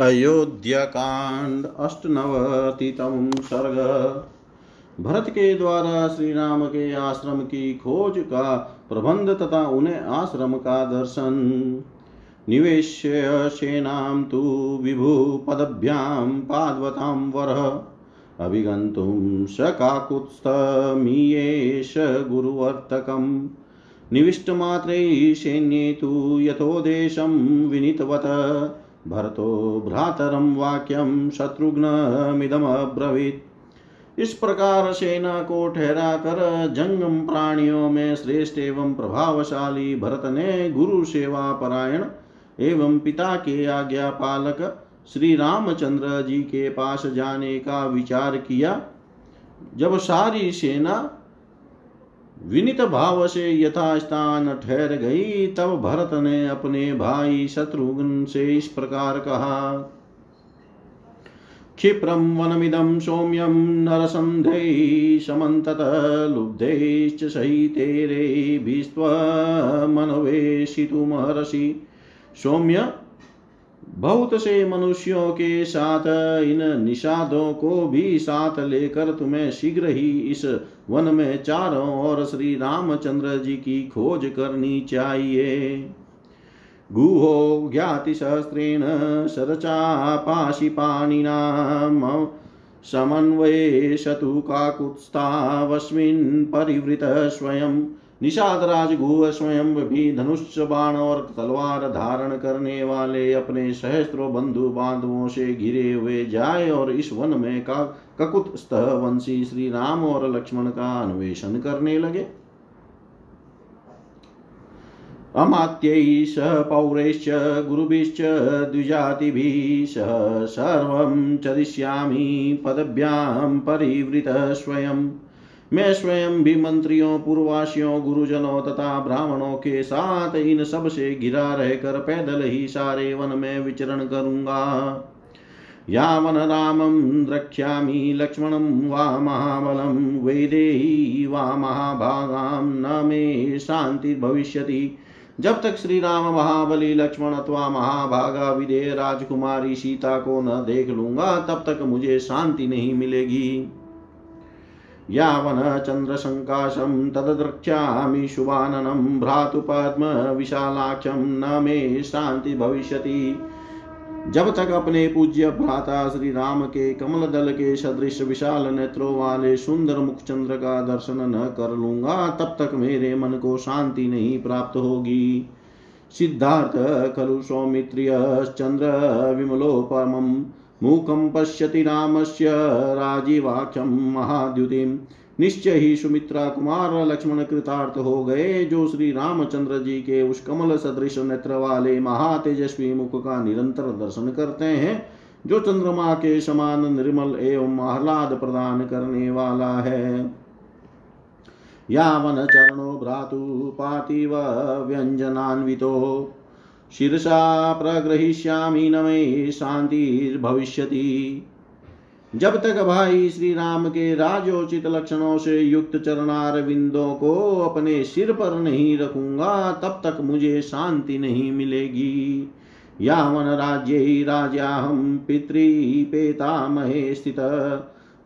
अयोध्याकांड अष्टनवतितम सर्ग। भरत के द्वारा श्री राम के आश्रम की खोज का प्रबंध तथा उन्हें आश्रम का दर्शन। निवेश्य सेनां तु विभुपदभ्यां पाद्वतां वरः। अभिगन्तुं सकाकुत्स्थमीयेष गुरुवर्तकम्। निविष्टमात्रै सैन्ये तु यथोदेशं विनीतवत। भरतो भ्रातरं वाक्यं शत्रुघ्नमिदमब्रवीत्। इस प्रकार सेना को ठहरा कर जंगम प्राणियों में श्रेष्ठ एवं प्रभावशाली भरत ने गुरु सेवा परायण एवं पिता के आज्ञा पालक श्री रामचंद्र जी के पास जाने का विचार किया। जब सारी सेना विनित भाव से यथास्थान ठहर गई तब भरत ने अपने भाई शत्रुघ्न से इस प्रकार कहा। क्षिप्रं वनमिदं सौम्यं नरसन्धैः समन्ततः लुब्धैश्च सहितेरेभिस्त्वमन्वेषितुमर्हसि सौम्य बहुत से मनुष्यों के साथ इन निषादों को भी साथ लेकर तुम्हें शीघ्र ही इस वन में चारों ओर श्री रामचंद्र जी की खोज करनी चाहिए। गुहो ज्ञाति सहस्रेण शरचापाशिपाणिना समन्वयेशतु काकुत्स्थावस्मिन् परिवृतः स्वयं निषाद राजगुह स्वयं भी धनुष बाण और तलवार धारण करने वाले अपने सहस्त्रों बंधु बांधवों से घिरे हुए जाए और इस वन में का ककुत स्तः वंशी श्री राम और लक्ष्मण का अन्वेषण करने लगे। अमात्यैः सह पौरैश्च गुरुभिश्च द्विजातिभिः सह सर्वं चरिष्यामि पदभ्यां परिवृतः स्वयं। मैं स्वयं भी मंत्रियों पूर्वासियों गुरुजनों तथा ब्राह्मणों के साथ इन सबसे घिरा रहकर पैदल ही सारे वन में विचरण करूँगा। यावन रामं द्रक्ष्यामि लक्ष्मणं वा महाबलं वेदेही वा महाभागां, न मे शान्तिर्भविष्यति जब तक श्री राम, महाबली, लक्ष्मण अथवा महाभागा विदेह राजकुमारी सीता को न देख लूँगा, तब तक मुझे शांति नहीं मिलेगी। यावन चन्द्रसङ्काशं तद्रक्ष्यामि शुभाननं भ्रातुपद्मविशालाक्षं न मे शान्ति भविष्यति। जब तक अपने पूज्य भ्राता श्री राम के कमल दल के सदृश विशाल नेत्रों वाले सुंदर मुखचंद्र का दर्शन न कर लूँगा, तब तक मेरे मन को शांति नहीं प्राप्त होगी। सिद्धार्थ खलु सौमित्रियश्चन्द्र विमलोपमम् मूकं पश्यति रामस्य राजीवाक्षं महाद्युतिम्। निश्चय ही सुमित्रा कुमार लक्ष्मण कृतार्थ हो गए, जो श्री रामचंद्र जी के उस कमल सदृश नेत्र वाले महातेजस्वी मुख का निरंतर दर्शन करते हैं, जो चंद्रमा के समान निर्मल एवं आह्लाद प्रदान करने वाला है। यावन चरणो भ्रातु पार्थिव व्यंजनान्वितो शिरसा प्रग्रहीष्यामि न मे शांतिर्भविष्यति जब तक भाई श्री राम के राजोचित लक्षणों से युक्त चरणार विंदों को अपने सिर पर नहीं रखूँगा, तब तक मुझे शांति नहीं मिलेगी। यावन राज्य राजाहम पितृपेतामहे स्थित।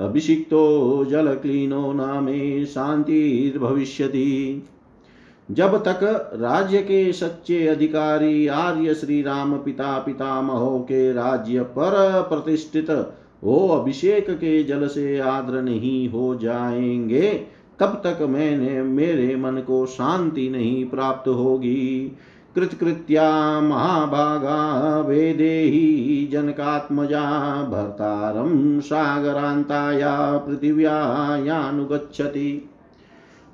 अभिषिक्तो जलक्लीनो न मे शांतिर्भविष्यति जब तक राज्य के सच्चे अधिकारी आर्य श्री राम पिता पितामहों के राज्य पर प्रतिष्ठित हो, अभिषेक के जल से आद्र नहीं हो जाएँगे, तब तक मैंने, मेरे मन को शांति नहीं प्राप्त होगी। कृतकृत्या महाभागा वेदेही जनकात्मजा भर्तारं सागरान्ताया पृथिव्यायानुगच्छति।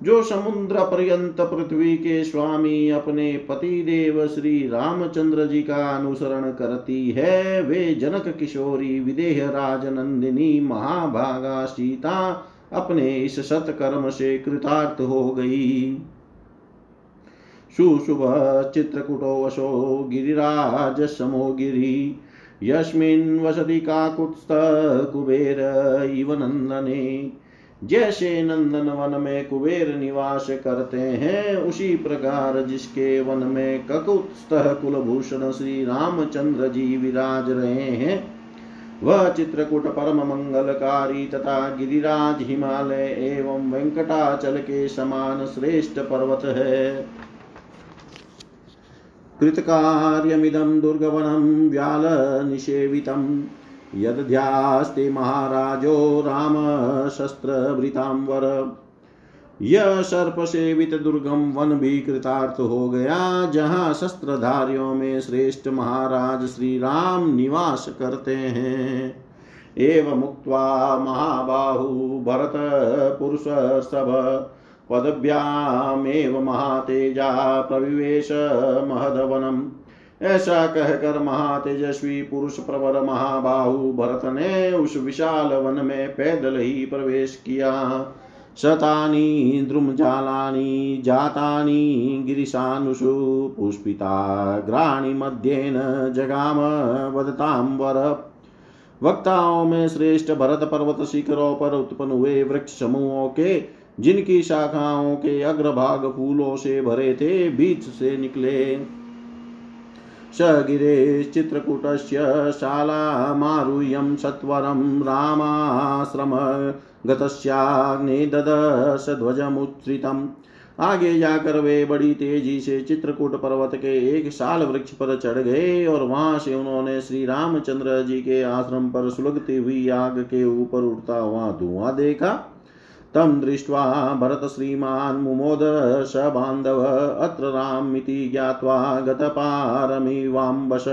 जो समुद्र पर्यंत पृथ्वी के स्वामी अपने पति देव श्री रामचंद्र जी का अनुसरण करती है, वे जनक किशोरी विदेह राजनंदिनी महाभागा सीता अपने इस सत्कर्म से कृतार्थ हो गई। सुशुभ चित्रकूटो वशो गिरिराज समो गिरी, यस्मिन् वसति काकुत्स्थ कुबेर इव नन्दने। जैसे नंदन वन में कुबेर निवास करते हैं, उसी प्रकार जिसके वन में ककुत्स्थ कुलभूषण श्री रामचंद्र जी विराज रहे हैं, वह चित्रकूट परम मंगलकारी तथा गिरिराज हिमालय एवं वेंकटाचल के समान श्रेष्ठ पर्वत है। कृतकार्यमिदं दुर्गवनं व्यालनिषेवितं यदध्यास्ते महाराजो राम शस्त्रभृतांवर यह सर्प सेवित दुर्गम वन भी कृतार्थ हो गया, जहाँ शस्त्रधारियों में श्रेष्ठ महाराज श्री राम निवास करते हैं। एव मुक्त्वा महाबाहु, भरत, पुरुष, सब पदभ्यामेव महातेजा प्रविवेश महदवनम। ऐसा कहकर महातेजस्वी पुरुष प्रवर महाबाहु भरत ने उस विशाल वन में पैदल ही प्रवेश किया। शतानी शतानि द्रुमजालानि, जातानि गिरिशानुषु पुष्पिताग्राणि मध्येन जगाम वदतां वर वक्ताओं में श्रेष्ठ भरत पर्वत शिखरों पर उत्पन्न हुए वृक्ष समूहों के, जिनकी शाखाओं के अग्रभाग फूलों से भरे थे, बीच से निकले। स गिरेश्चित्रकूटस्य शालामारुह्यं सत्वरं रामाश्रम गतस्याग्ने ददश ध्वजमुत्थितम् आगे जाकर वे बड़ी तेज़ी से चित्रकूट पर्वत के एक साल वृक्ष पर चढ़ गए और वहाँ से उन्होंने श्री रामचंद्र जी के आश्रम पर सुलगती हुई आग के ऊपर उठता हुआ धुआँ देखा। तम दृष्ट्वा भरत श्रीमान् मुमोद स बान्धव अत्र रामिति ज्ञात्वा गतपारमिवाम्बश।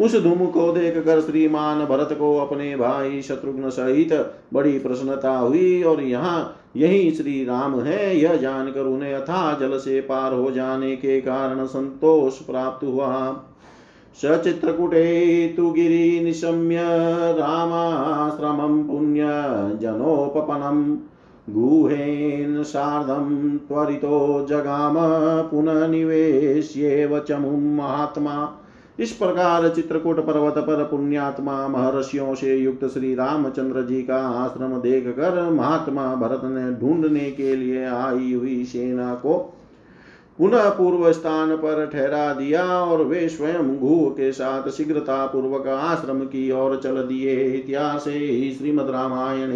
उस धूम को देख कर श्रीमान भरत को अपने भाई शत्रुघ्न सहित बड़ी प्रसन्नता हुई और यहाँ यही श्री राम है, यह जानकर उन्हें अथा जल से पार हो जाने के कारण संतोष प्राप्त हुआ। सचित्रकूटे तु गिरी निशम्य रामाश्रमं पुण्य जनोपनम् गुहेन सार्धं त्वरितो जगाम पुनः निवेश्येव चमुं महात्मा। इस प्रकार चित्रकूट पर्वत पर पुण्यात्मा महर्षियों से युक्त श्री रामचंद्र जी का आश्रम देख कर महात्मा भरत ने ढूँढने के लिए आई हुई सेना को पुनः पूर्व स्थान पर ठहरा दिया और वे स्वयं घू के साथ शीघ्रता पूर्वक आश्रम की ओर चल दिए। इतिहास श्रीमद रामायण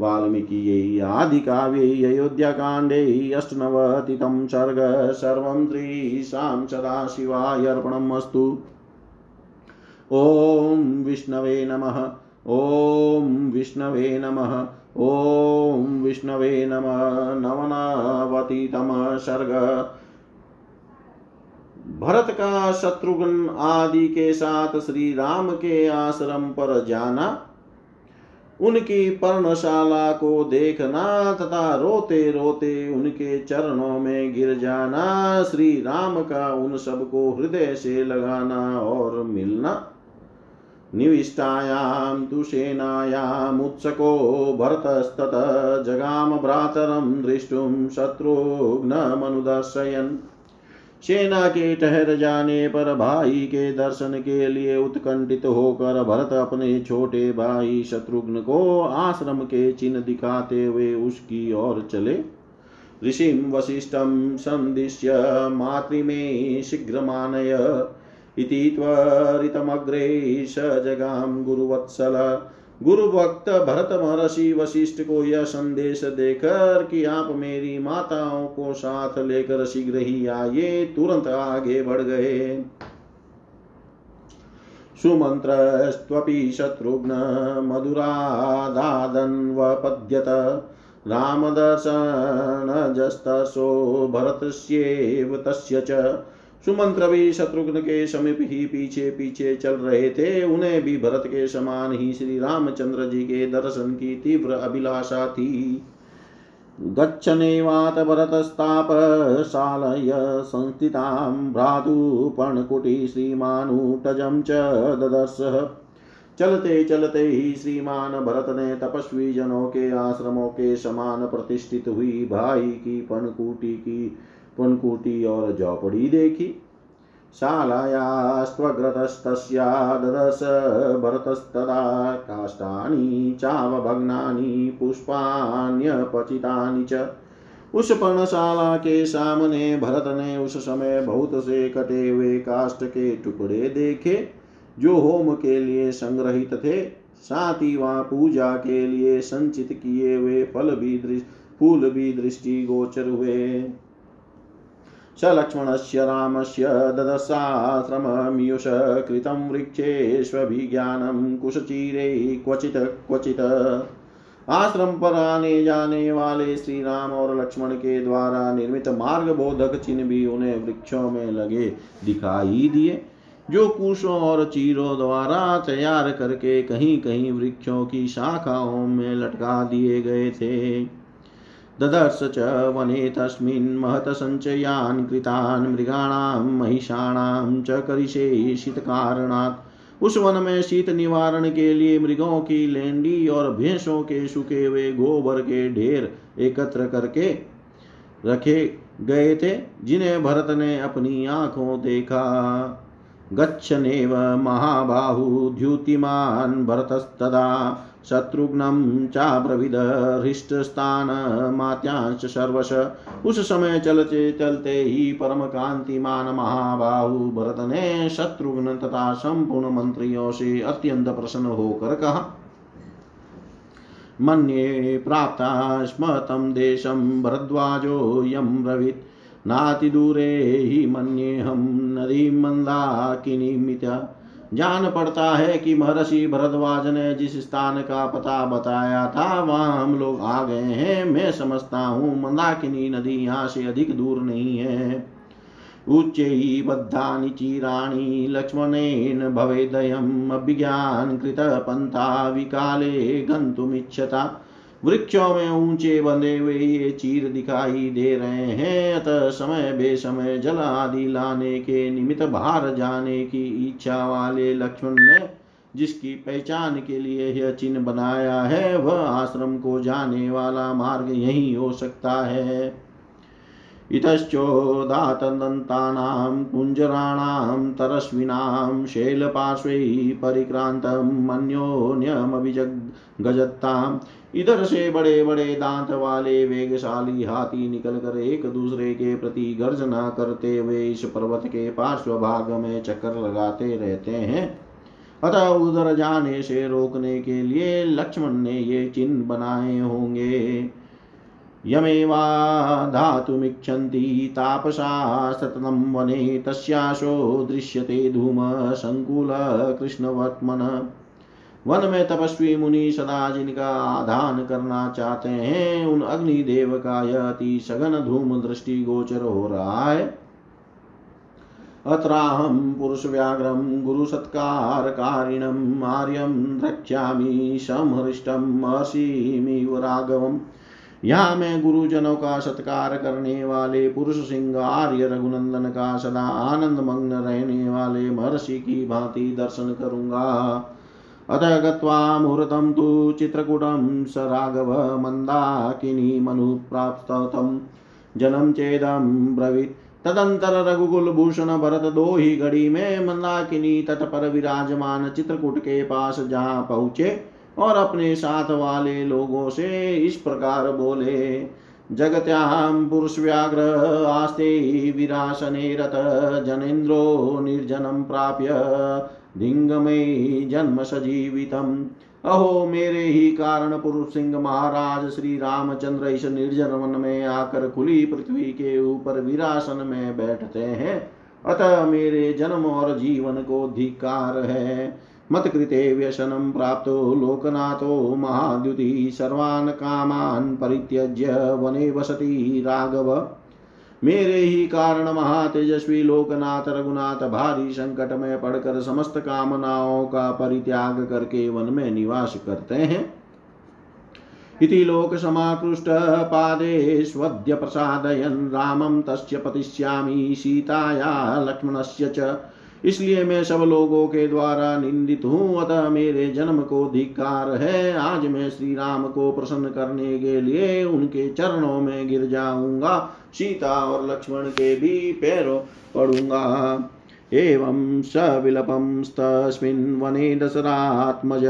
वाल्मीकि आदिकाव्ये अयोध्याकाण्डे अष्टनवतितं सर्ग सर्वं त्रीशां सदाशिवाय अर्पणम् अस्तु ॐ विष्णवे नमः, ॐ विष्णवे नमः, ॐ विष्णवे नमः, नवनवतितम सर्ग। भरत का शत्रुघ्न आदि के साथ श्री राम के आश्रम पर जाना उनकी पर्णशाला को देखना तथा रोते रोते उनके चरणों में गिर जाना श्री राम का उन सबको हृदय से लगाना और मिलना। निविष्टायां तु सेनायामुत्सको भरतस्तत जगाम भ्रातरम भ्रातरं द्रष्टुं शत्रुघ्नमनुदर्शयन्। सेना के ठहर जाने पर भाई के दर्शन के लिए उत्कंठित होकर भरत अपने छोटे भाई शत्रुघ्न को आश्रम के चिन्ह दिखाते हुए उसकी ओर चले। ऋषिं वसिष्ठं संदिश्य मातृमे शीघ्रमानय इति त्वरितमग्रे स जगाम गुरुवत्सल। गुरु भक्त भरत महर्षि वशिष्ठ को यह संदेश देकर कि आप मेरी माताओं को साथ लेकर शीघ्र ही आइए, तुरंत आगे बढ़ गए। सुमन्त्रस्त्वपि शत्रुघ्न मधुरादादन्वपद्यत रामदर्शनजस्तसो भरतस्येव तस्य च। सुमंत्र भी शत्रुघ्न के समीप ही पीछे पीछे चल रहे थे। उन्हें भी भरत के समान ही श्री रामचंद्र जी के दर्शन की तीव्र अभिलाषा थी। गच्छनेवात भरतस्ताप, शालय संस्थितां भ्रातुपर्णकुटी श्रीमानुटजं च ददर्श। चलते चलते ही श्रीमान भरत ने तपस्वी जनों के आश्रमों के समान प्रतिष्ठित हुई। भाई की पर्णकुटी की पुनकुटी और झौपड़ी देखी। शालायास्त्वग्रतस्तस्या ददश भरतस्तदा, काष्ठानि च। उस पर्णशाला के सामने भरत ने उस समय बहुत से कटे हुए काष्ट के टुकड़े देखे, जो होम के लिए संग्रहित थे। साथ ही वहाँ पूजा के लिए संचित किए हुए फल भी फूल भी दृष्टि गोचर हुए। स लक्ष्मणस्य, रामस्य ददशाश्रममियुष कृतं वृक्षेष्वभिज्ञानं कुशचिरे क्वचित् क्वचित्। आश्रम पर आने जाने वाले श्री राम और लक्ष्मण के द्वारा निर्मित मार्ग बोधक चिन्ह भी उन्हें वृक्षों में लगे दिखाई दिए, जो कुशों और चीरों द्वारा तैयार करके कहीं कहीं वृक्षों की शाखाओं में लटका दिए गए थे। ददर्श च वने तस्मिन् महत सञ्चयान् कृतान् मृगाणां महिषाणां च करिषे शीतकारणात्। उस वन में शीत निवारण के लिए मृगों की लेंडी और भैंसों के सूखे हुए गोबर के ढेर एकत्र करके रखे गए थे, जिन्हें भरत ने अपनी आँखों देखा। गच्छनेव महाबाहु द्युतिमान् भरतस्तदा शत्रुघ्नं चाब्रविद हृष्टस्थानमात्यांश सर्वश। उस समय चलते चलते ही परम कांतिमान महाबाहु भरत ने शत्रुघ्न तथा संपूर्ण मंत्रियों से अत्यंत प्रसन्न होकर कहा, मन्ये प्राप्ता स्म तं देशं भरद्वाजो यं ब्रवीत्। नातिदूरे हि मन्येऽहं नदीं मन्दाकिनीमित्या जान पड़ता है कि महर्षि भरद्वाज ने जिस स्थान का पता बताया था, वहाँ हम लोग आ गए हैं। मैं समझता हूँ मंदाकिनी नदी यहाँ से अधिक दूर नहीं है। उच्च उच्चैः बद्धानि चिराणि लक्ष्मणेन भवेदयम् अभिज्ञान कृत पंथा, विकाले गन्तुमिच्छता। वृक्षों में ऊँचे बंधे हुए ये चीर दिखाई दे रहे हैं। अतः समय बेसमय जल आदि लाने के निमित्त बाहर जाने की इच्छा वाले लक्ष्मण ने जिसकी पहचान के लिए यह चिन्ह बनाया है, वह आश्रम को जाने वाला मार्ग यही हो सकता है। इतश्चोदातदन्तानां कुञ्जराणां तरस्विनां, शैलपार्श्वै परिक्रान्तम् अन्योन्यमभिजगजत्ताम् इधर से बड़े बड़े दांत वाले वेगशाली हाथी निकल कर एक दूसरे के प्रति गर्जना करते हुए इस पर्वत के पार्श्व भाग में चक्कर लगाते रहते हैं। अतः उधर जाने से रोकने के लिए लक्ष्मण ने ये चिन्ह बनाए होंगे। यमेवा धातुमिच्छन्ति तापसा सततं वने, तस्याशो दृश्यते धूम सङ्कुल कृष्णवर्त्मन। वन में तपस्वी मुनि सदा जिनका आधान करना चाहते हैं। उन अग्निदेव का यह अति सघन धूम दृष्टि गोचर हो रहा है। अत्राहं पुरुषव्याघ्रं गुरुसत्कारकारिणम् आर्यं द्रक्ष्यामि समहृष्टम् असीमिव राघवम् यहाँ मैं गुरुजनों का सत्कार करने वाले पुरुष सिंह आर्य रघुनंदन का सदा आनंद मग्न रहने वाले महर्षि की भांति दर्शन करूँगा। अतः गत्वा मुहूर्तं तु चित्रकूटं स राघव मन्दाकिनी मनुप्राप्तं जनं चेदं ब्रवीत् तदंतर रघुकुल भूषण भरत दो ही घड़ी में मंदाकिनी तट पर विराजमान चित्रकूट के पास जहाँ पहुँचे और अपने साथ वाले लोगों से इस प्रकार बोले जगत्यां पुरुषव्याघ्र आस्ते विरासने रत, जनेन्द्रो निर्जनम प्राप्य धिंगमयी जन्म सजीवितम अहो, मेरे ही कारण पुरुष सिंह महाराज श्री रामचंद्र इस निर्जन वन में आकर खुली पृथ्वी के ऊपर विरासन में बैठते हैं। अतः मेरे जन्म और जीवन को धिकार है। मत कृते व्यसनं प्राप्तो लोकनाथो महाद्युति सर्वान् कामान् परित्यज्य वने वसति राघव। मेरे ही कारण महातेजस्वी लोकनाथ रघुनाथ भारी संकट में पड़कर समस्त कामनाओं का परित्याग करके वन में निवास करते हैं। इति लोकसमाकृष्टपादेष्वद्य प्रसादयन् रामं तस्य पतिष्यामि सीताया लक्ष्मणस्य च इसलिए मैं सब लोगों के द्वारा निंदित हूँ, अतः मेरे जन्म को धिकार है। आज मैं श्री राम को प्रसन्न करने के लिए उनके चरणों में गिर जाऊँगा, सीता और लक्ष्मण के भी पैरों पड़ूँगा। एवं स विलपंस्तस्मिन् वने दशरात्मज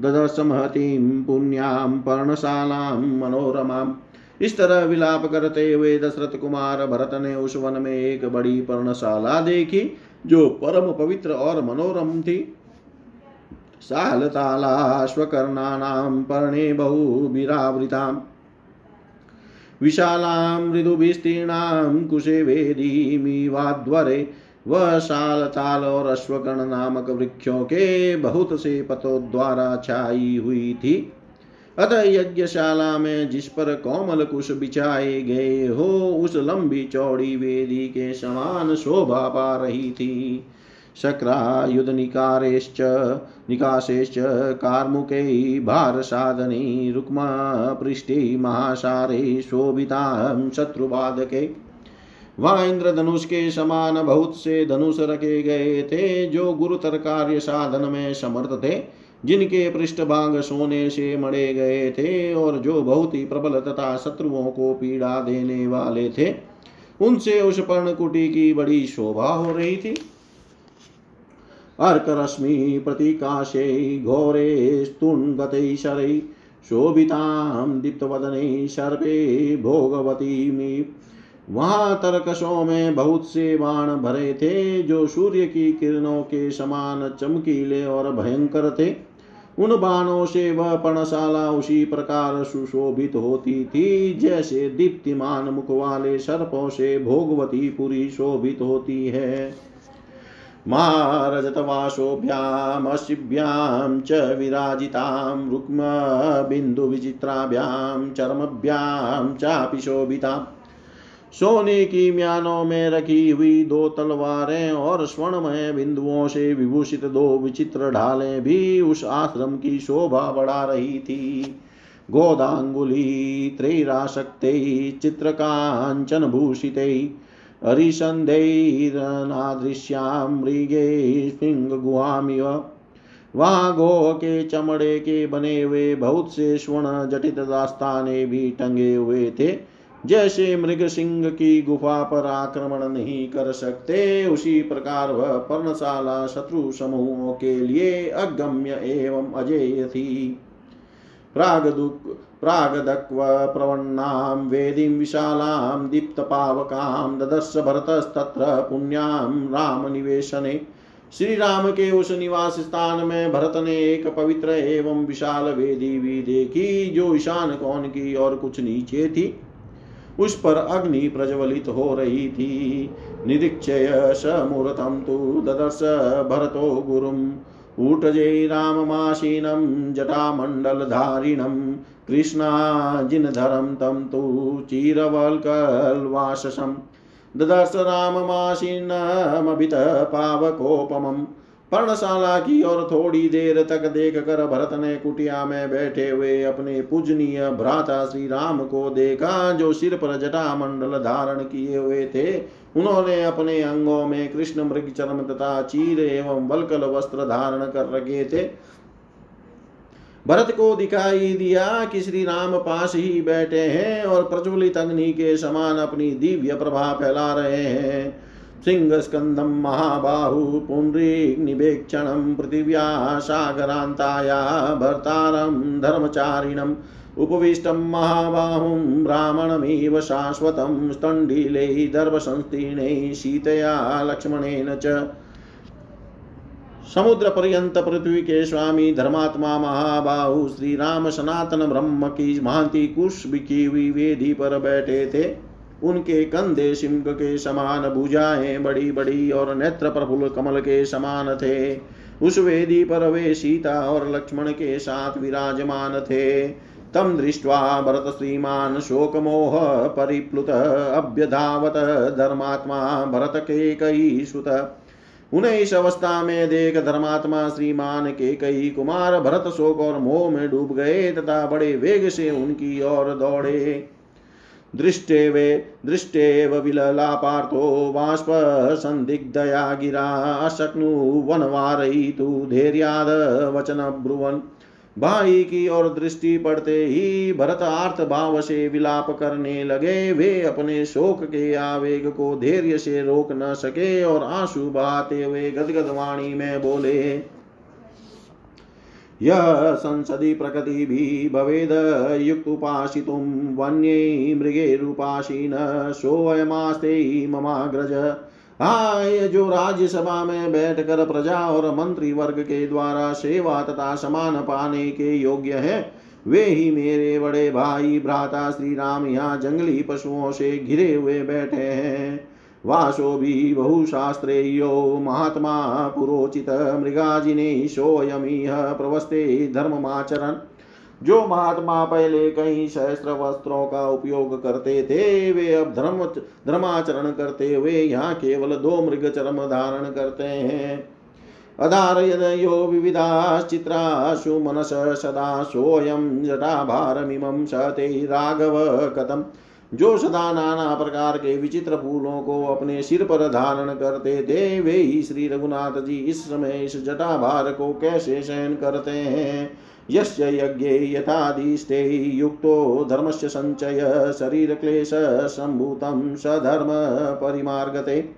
ददशमहतीं पुण्यां पर्णशालां मनोरमाम् इस तरह विलाप करते हुए दशरथ कुमार भरत ने उस वन में एक बड़ी पर्णशाला देखी। जो परम पवित्र और मनोरम थी सालतालाश्वकर्णानां पर्णे बहुभिरावृताम् विशालां मृदुविस्तीर्णां कुशे वेदीमिवाध्वरे वह साल ताल और अश्वकर्ण नामक वृक्षों के बहुत से पतों द्वारा छाई हुई थी। अतः यज्ञशाला में जिस पर कोमल कुश बिछाए गए हो, उस लंबी चौड़ी वेदी के समान शोभा पा रही थी। शक्रायुध निकारेश्च निकाशेश्च कार्मुकै भारसाधने रुक्मा, पृष्ठे, महासारे, शोभितां, शत्रुबाधके। वहाँ इंद्रधनुष के समान बहुत से धनुष रखे गए थे, जो गुरुतर कार्य साधन में समर्थ थे। जिनके पृष्ठभाग सोने से मड़े गए थे और जो बहुत ही प्रबल तथा शत्रुओं को पीड़ा देने वाले थे, उनसे उस पर्णकुटी की बड़ी शोभा हो रही थी। अर्करश्मि, प्रतीकाशे, घोरे स्तुङ्गते शरै, शोभितां, दीप्तवदने सर्पे भोगवती वहाँ तरकशों में बहुत से बाण भरे थे, जो सूर्य की किरणों के समान चमकीले और भयंकर थे। उन बाणों से वह पर्णशाला उसी प्रकार सुशोभित होती थी, जैसे दीप्तिमान मुख वाले सर्पों से भोगवती पुरी शोभित होती है। महारजतवाशोभ्यामशिभ्यां च विराजितां रुक्मबिन्दुविचित्राभ्यां चर्मभ्यां चापि शोभिताम्। सोने की म्यानों में रखी हुई दो तलवारें और स्वर्णमय बिंदुओं से विभूषित दो विचित्र ढालें भी उस आश्रम की शोभा बढ़ा रही थी। गोदांगुली त्रैराशक्ते चित्रकांचन भूषिते हरिसन्धैरनादृश्यां मृगे गुहामिव वहाँ गो के चमड़े के बने हुए बहुत से स्वर्ण जटित दास्ताने भी टंगे हुए थे। जैसे मृग सिंह की गुफा पर आक्रमण नहीं कर सकते, उसी प्रकार वह पर्णशाला शत्रु समूहों के लिए अगम्य एवं अजेय थी। प्रागदुक् प्रागदक्व प्रवन्नां वेदीं विशालां दीप्तपावकां ददर्श भरतस्तत्र पुण्यां रामनिवेशने श्री राम के उस निवास स्थान में भरत ने एक पवित्र एवं विशाल वेदी भी देखी, जो ईशान कौन की और कुछ नीचे थी। उस पर अग्नि प्रज्वलित हो रही थी। निरीक्षय समूर्तं तु ददर्श भरतो गुरुम्। ऊटजै राममासीनं जटामण्डलधारिणं। कृष्णाजिनधरं तं तु चिरवल्कल्वाससं ददर्श राममासीनमभित पावकोपमम्। पर्णशाला की और थोड़ी देर तक देख कर भरत ने कुटिया में बैठे हुए अपने पूजनीय भ्राता श्री राम को देखा, जो सिर पर जटा मंडल धारण किए हुए थे। उन्होंने अपने अंगों में कृष्ण मृग चरम तथा चीर एवं बलकल वस्त्र धारण कर रखे थे। भरत को दिखाई दिया कि श्री राम पास ही बैठे हैं और प्रज्वलित अग्नि के समान अपनी दिव्य प्रभा फैला रहे हैं। सिंहस्कन्दं महाबाहु पुण्ड्रीग्निवेक्षणं पृथिव्या सागरान्ताया भर्तारं धर्मचारिणम् उपविष्टं महाबाहुं ब्राह्मणमिव शाश्वतं स्तण्डिले दर्भसंस्तीर्णे सीतया लक्ष्मणेन च। समुद्र पर्यंत पृथ्वी के स्वामी धर्मात्मा महाबाहु श्री राम सनातन ब्रह्म की महांति कुश बिकी हुई वेदी पर बैठे थे उनके कंधे सिंह के समान भुजाएँ बड़ी बड़ी और नेत्र प्रफुल्ल कमल के समान थे। उस वेदी पर वे सीता और लक्ष्मण के साथ विराजमान थे। तम दृष्ट्वा भरत श्रीमान शोकमोह परिप्लुत अभ्यधावत धर्मात्मा भरत के कई सुत। उन्हें इस अवस्था में देख धर्मात्मा श्रीमान के कई कुमार भरत शोक और मोह में डूब गए तथा बड़े वेग से उनकी ओर दौड़े। दृष्टे वे दृष्टेव विललापार्थो बाष्प सन्दिग्धया गिरा अशक्नु वनवारयितु धैर्याद वचन ब्रुवन्। भाई की ओर दृष्टि पड़ते ही भरत आर्थ भाव से विलाप करने लगे। वे अपने शोक के आवेग को धैर्य से रोक न सके और आँसू बहाते हुए गदगद वाणी में बोले यः संसदि प्रकृतिभिः भवेद युक्तुपासितुं वन्ये मृगेरुपासीन सोऽयमास्ते ममाग्रज। हाय जो राज्यसभा में बैठकर प्रजा और मंत्री वर्ग के द्वारा सेवा तथा समान पाने के योग्य है, वे ही मेरे बड़े भाई भ्राता श्री राम यहाँ जंगली पशुओं से घिरे हुए बैठे हैं। वासो भी बहुशास्त्रेयो महात्मा पुरोचित मृगाजिने सोऽयमिह प्रवस्ते धर्ममाचरण जो महात्मा पहले कई सहस्त्र वस्त्रों का उपयोग करते थे, वे अब धर्म, धर्माचरण करते हुए यहाँ केवल दो मृग चरम धारण करते हैं। अधारयदयो विविधाश्चित्राशु मनस सदा सोऽयं जटाभारमिमं सते राघव कथम्। जो सदा नाना प्रकार के विचित्र फूलों को अपने सिर पर धारण करते थे, वे ही श्री रघुनाथ जी इस समय इस जटाभार को कैसे शयन करते हैं? यस्य यज्ञे यथादिष्टे युक्तो धर्मस्य शरीरक्लेशसम्भूतं सधर्म परिमार्गते।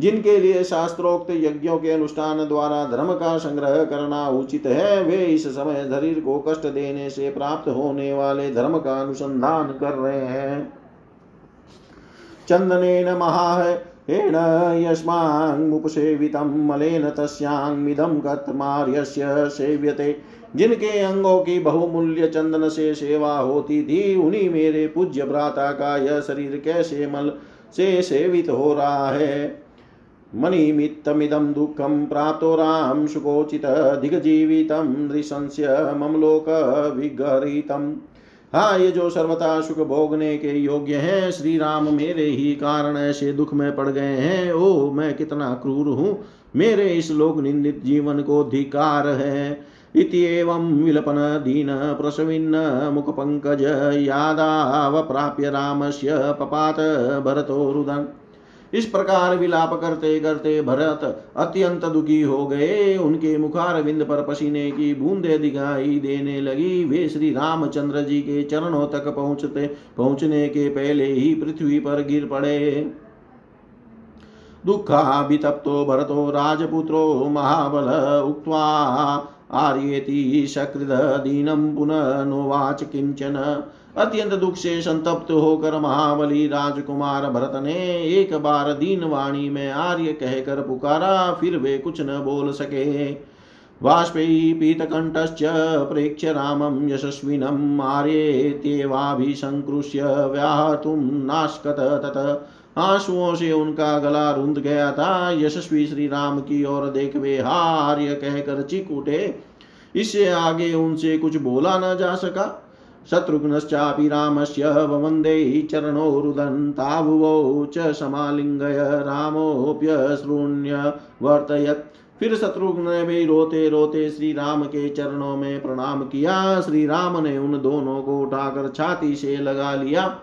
जिनके लिए शास्त्रोक्त यज्ञों के अनुष्ठान द्वारा धर्म का संग्रह करना उचित है, वे इस समय शरीर को कष्ट देने से प्राप्त होने वाले धर्म का अनुसंधान कर रहे हैं। चंदनेन महाहेण यस्माङ्मुपसेवितं मलेन तस्याङ्मिदं कत्मार्यस्य सेव्यते। जिनके अंगों की बहुमूल्य चंदन से सेवा होती थी, उन्हीं मेरे पूज्य भ्राता का यह शरीर कैसे मल से सेवित हो रहा है? मणिमित्तमिदं दुःखं प्राप्तो राम सुकोचितधिगजीवितं नृशंस्य मम लोकविगरितम्। हाँ ये जो सर्वथा सुख भोगने के योग्य हैं श्री राम मेरे ही कारण ऐसे दुख में पड़ गए हैं। ओ, मैं कितना क्रूर हूँ, मेरे इस लोक निंदित जीवन को धिकार है। इत्येवं विलपन दीन प्रसविन्न मुखपङ्कज यादावप्राप्य रामस्य पपात भरतो रुदन्। इस प्रकार विलाप करते करते भरत अत्यंत दुखी हो गए। उनके मुखार विंद पर पसीने की बूंदे दिखाई देने लगी। वे श्री रामचंद्र जी के चरणों तक पहुँचते, पहुँचने के पहले ही पृथ्वी पर गिर पड़े। दुखा दुःखाभितप्तो भरतो राजपुत्रो महाबल उक्त्वा, आर्येति सकृद दीनं पुनः नोवाच किंचन अत्यंत दुख से संतप्त होकर महाबली राजकुमार भरत ने एक बार दीन वाणी में आर्य कहकर पुकारा, फिर वे कुछ न बोल सके। वाष्पी पीतकण्ठश्च प्रेक्ष्य रामं यशस्विनम् आर्येत्येवाभिसङ्कृष्य व्याहतुं नाशकत तत। आंसुओं से उनका गला रुंध गया था। यशस्वी श्री राम की ओर देख वे हार्य कहकर चिक उठे। इससे आगे उनसे कुछ बोला न जा सका। शत्रुघ्नश्चापि रामस्य ववन्दे चरणोरुदन् ताभुवौ च समालिङ्गय रामोऽप्यश्रूण्य वर्तयत्। फिर शत्रुघ्न ने भी रोते रोते श्री राम के चरणों में प्रणाम किया। श्री राम ने उन दोनों को उठाकर छाती से लगा लिया।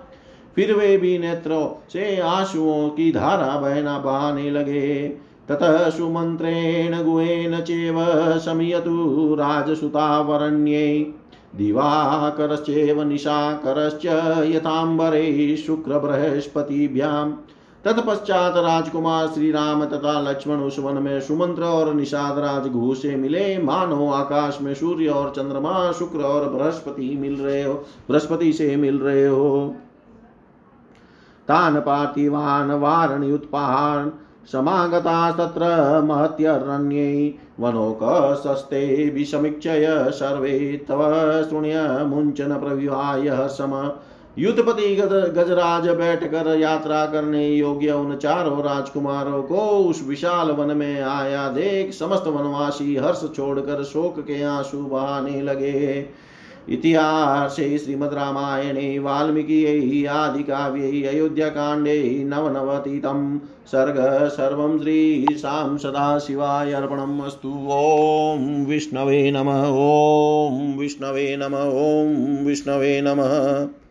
फिर वे भी नेत्रों से आंसुओं की धारा बहना बहाने लगे। ततः सुमंत्रेण गुहेन चेव शमियतु राजसुतावरण्ये। दिवाकरश्चेव निशाकरश्च यथाम्बरे शुक्रबृहस्पतिभ्याम्। तत्पश्चात राजकुमार श्री राम तथा लक्ष्मण उस वन में सुमंत्र और निषाद राज घू से मिले। मानो आकाश में सूर्य और चंद्रमा शुक्र और बृहस्पति मिल रहे हो, बृहस्पति से मिल रहे हो। तान पार्थिवान वारणयुत्पान समागतास्तत्र महत्यरण्ये वनोकसस्ते विसमीक्षय सर्वे तव शृण्य प्रविवाय सम। युद्धपति गजराज बैठकर यात्रा करने योग्य उन चारों राजकुमारों को उस विशाल वन में आया देख समस्त वनवासी हर्ष छोड़कर शोक के आँसू बहाने लगे। इतिहासे श्रीमद्रामायणे, वाल्मीकियै, आदिकाव्यै, अयोध्याकाण्डे, नवनवतितं सर्ग सर्वं श्रीशां सदाशिवाय अर्पणम् अस्तु। ॐ विष्णवे नमः, ॐ विष्णवे नमः, ॐ विष्णवे नमः।